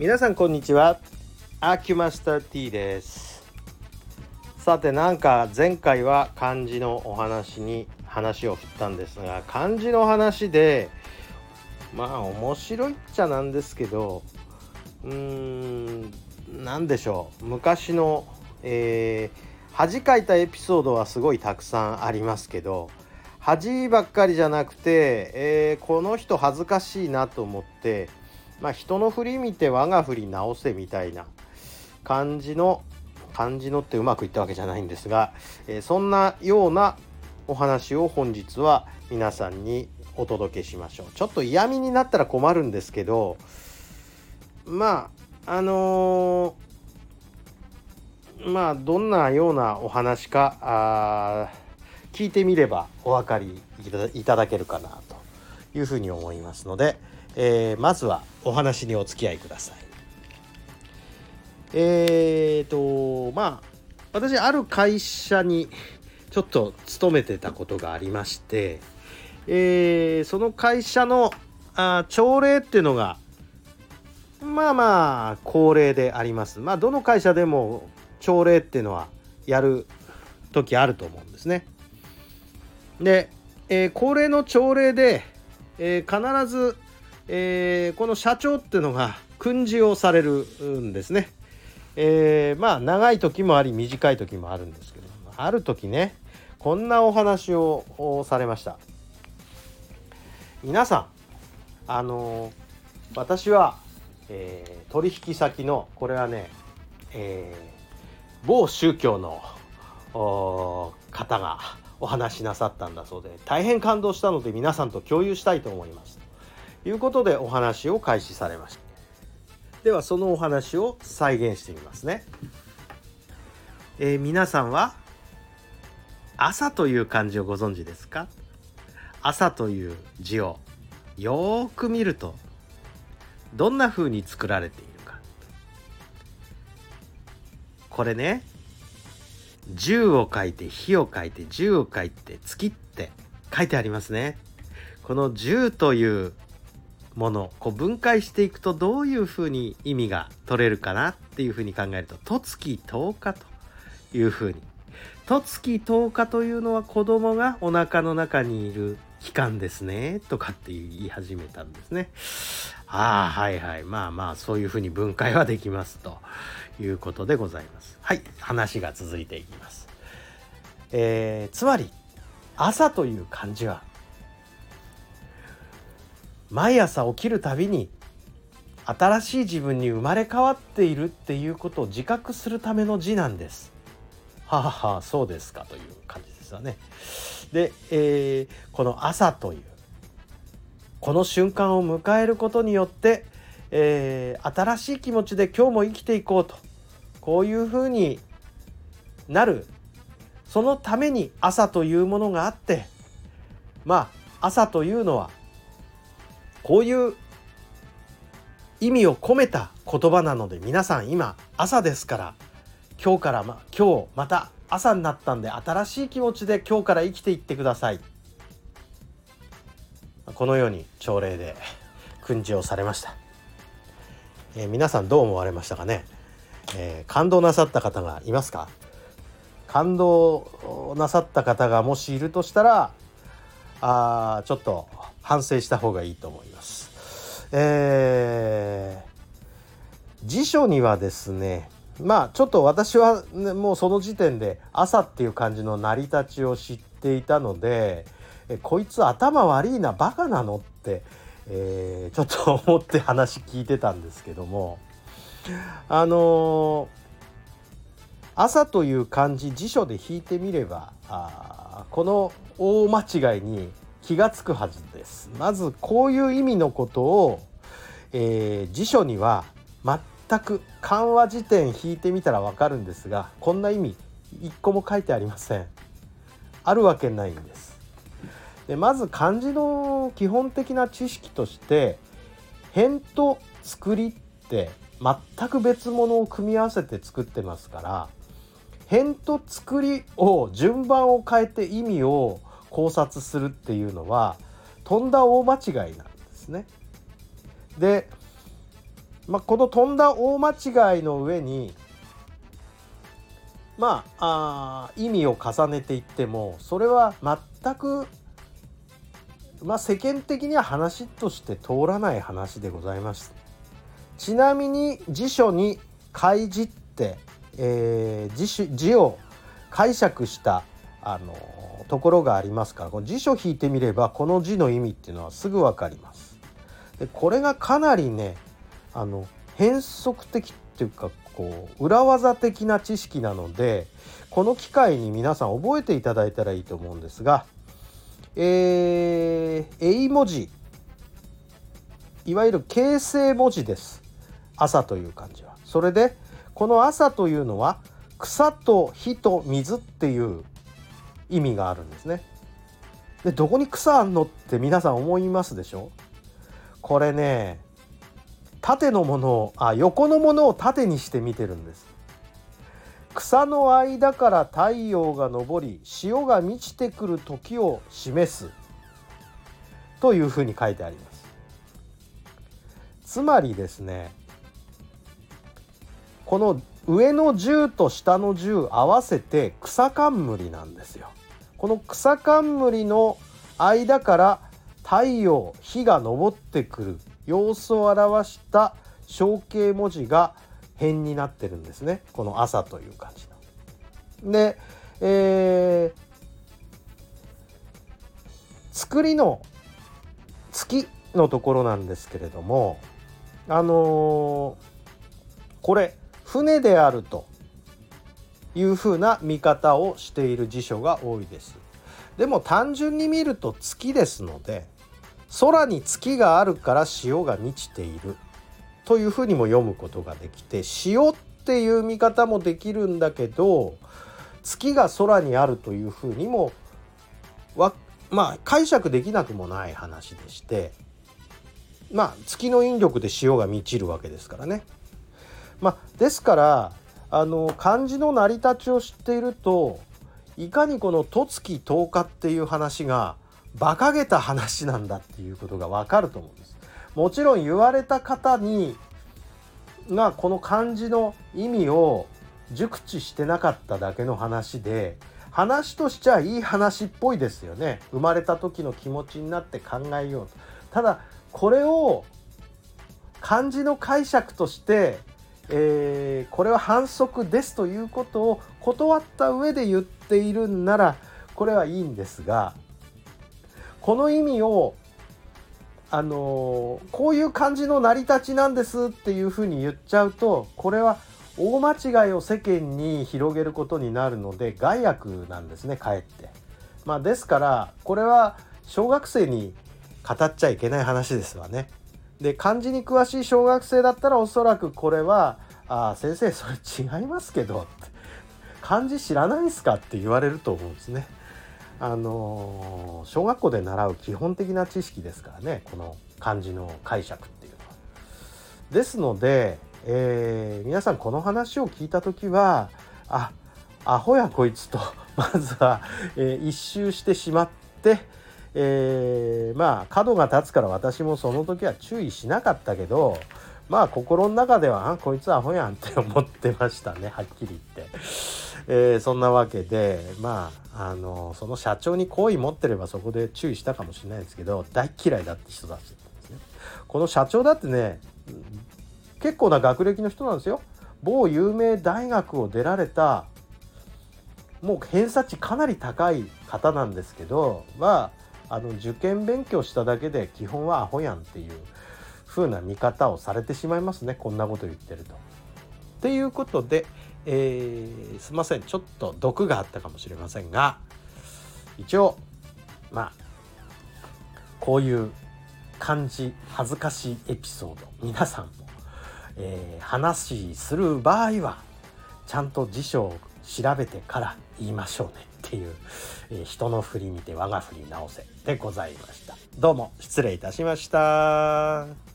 皆さんこんにちは。アキュマスター T です。さてなんか前回は漢字のお話に話を振ったんですが漢字の話でまあ面白いっちゃなんですけどうーん何でしょう。昔の、えー、恥かいたエピソードはすごいたくさんありますけど恥ばっかりじゃなくて、えー、この人恥ずかしいなと思ってまあ人の振り見て我が振り直せみたいな感じの感じのってうまくいったわけじゃないんですが、えー、そんなようなお話を本日は皆さんにお届けしましょう。ちょっと嫌味になったら困るんですけどまああのー、まあどんなようなお話か聞いてみればお分かりいただけるかなというふうに思いますので、えー、まずはお話にお付き合いください。えーとまあ私ある会社にちょっと勤めてたことがありまして、えー、その会社のあ朝礼っていうのがまあまあ恒例であります。まあどの会社でも朝礼っていうのはやる時あると思うんですね。で、えー、恒例の朝礼で、えー、必ず、えー、この社長っていうのが訓示をされるんですね。えー、まあ長い時もあり短い時もあるんですけどある時ねこんなお話をされました皆さんあの私は、えー、取引先のこれはね、えー、某宗教の方がお話しなさったんだそうで大変感動したので皆さんと共有したいと思いますいうことでお話を開始されました。ではそのお話を再現してみますね、えー、皆さんは朝という漢字をご存知ですか？朝という字をよく見るとどんな風に作られているか？これね10を書いて火を書いて10を書いて月って書いてありますね。この10というものこう分解していくとどういうふうに意味が取れるかなっていうふうに考えると十月10日というふうに十月10日というのは子供がお腹の中にいる期間ですねとかって言い始めたんですね。ああはいはいまあまあそういうふうに分解はできますということでございます。はい話が続いていきます。えー、つまり朝という漢字は毎朝起きるたびに新しい自分に生まれ変わっているっていうことを自覚するための字なんです。はははそうですかという感じですよね。で、えー、この朝というこの瞬間を迎えることによって、えー、新しい気持ちで今日も生きていこうとこういうふうになるそのために朝というものがあってまあ朝というのはこういう意味を込めた言葉なので皆さん今朝ですから今日からま今日また朝になったんで新しい気持ちで今日から生きていってください。このように朝礼で訓示をされました、えー、皆さんどう思われましたかね、えー、感動なさった方がいますか？感動なさった方がもしいるとしたらあちょっと反省した方がいいと思います。えー、辞書にはですねまあちょっと私は、ね、もうその時点で朝っていう感じの成り立ちを知っていたのでえこいつ頭悪いなバカなのって、えー、ちょっと思って話聞いてたんですけどもあのー、朝という漢字辞書で引いてみればあこの大間違いに気がつくはずです。まずこういう意味のことを、えー、辞書には全く漢和辞典引いてみたらわかるんですがこんな意味一個も書いてありません。あるわけないんです。でまず漢字の基本的な知識として辺と作りって全く別物を組み合わせて作ってますから辺と作りを順番を変えて意味を考察するっていうのはとんだ大間違いなんですね。でまあ、この飛んだ大間違いの上にまあ意味を重ねていってもそれは全く、まあ、世間的には話として通らない話でございます。ちなみに辞書に開示って、えー、辞字を解釈したあのところがありますからこの辞書引いてみればこの字の意味っていうのはすぐ分かります。でこれがかなりねあの変則的っていうかこう裏技的な知識なのでこの機会に皆さん覚えていただいたらいいと思うんですがえー、英文字いわゆる形成文字です朝という漢字は。それでこの朝というのは草と火と水っていう意味があるんですね。でどこに草あんのって皆さん思いますでしょ？これね縦のものをあ横のものを縦にして見てるんです。草の間から太陽が昇り潮が満ちてくる時を示す。というふうに書いてあります。つまりですねこの上の10と下の10合わせて草冠なんですよ。この草冠の間から太陽日が昇ってくる様子を表した象形文字が辺になってるんですね。この朝という感じの。で、えー、作りの月のところなんですけれどもあのー、これ。船であるというふうな見方をしている辞書が多いです。でも単純に見ると月ですので空に月があるから潮が満ちているというふうにも読むことができて潮っていう見方もできるんだけど月が空にあるというふうにもわまあ解釈できなくもない話でしてまあ月の引力で潮が満ちるわけですからね。まあ、ですからあの漢字の成り立ちを知っているといかにこの「十月十日」っていう話が馬鹿げた話なんだっていうことがわかると思うんです。もちろん言われた方にがこの漢字の意味を熟知してなかっただけの話で話としちゃいい話っぽいですよね生まれた時の気持ちになって考えようとただこれを漢字の解釈としてえー、これは反則ですということを断った上で言っているんならこれはいいんですがこの意味をあのー、こういう感じの成り立ちなんですっていうふうに言っちゃうとこれは大間違いを世間に広げることになるので害悪なんですねかえって。まあ、ですからこれは小学生に語っちゃいけない話ですわね。で漢字に詳しい小学生だったらおそらくこれは「あ先生それ違いますけど」って「漢字知らないんすか?」って言われると思うんですね。あの小学校で習う基本的な知識ですからねこの漢字の解釈っていうのは。ですので、えー、皆さんこの話を聞いた時はあアホやこいつと まずは、えー、一周してしまってえー、まあ角が立つから私もその時は注意しなかったけどまあ心の中では「あこいつアホやん」って思ってましたねはっきり言って。えー、そんなわけでまああのその社長に好意持ってればそこで注意したかもしれないですけど大嫌いだって人たちですね。この社長だってね結構な学歴の人なんですよ。某有名大学を出られたもう偏差値かなり高い方なんですけどまああの受験勉強しただけで基本はアホやんっていう風な見方をされてしまいますねこんなこと言ってると。っていうことで、えー、すいませんちょっと毒があったかもしれませんが一応まあこういう感じ恥ずかしいエピソード皆さんも、えー、話する場合はちゃんと辞書を調べてから言いましょうねっていう、えー、人の振り見て我が振り直せでございました。どうも失礼いたしました。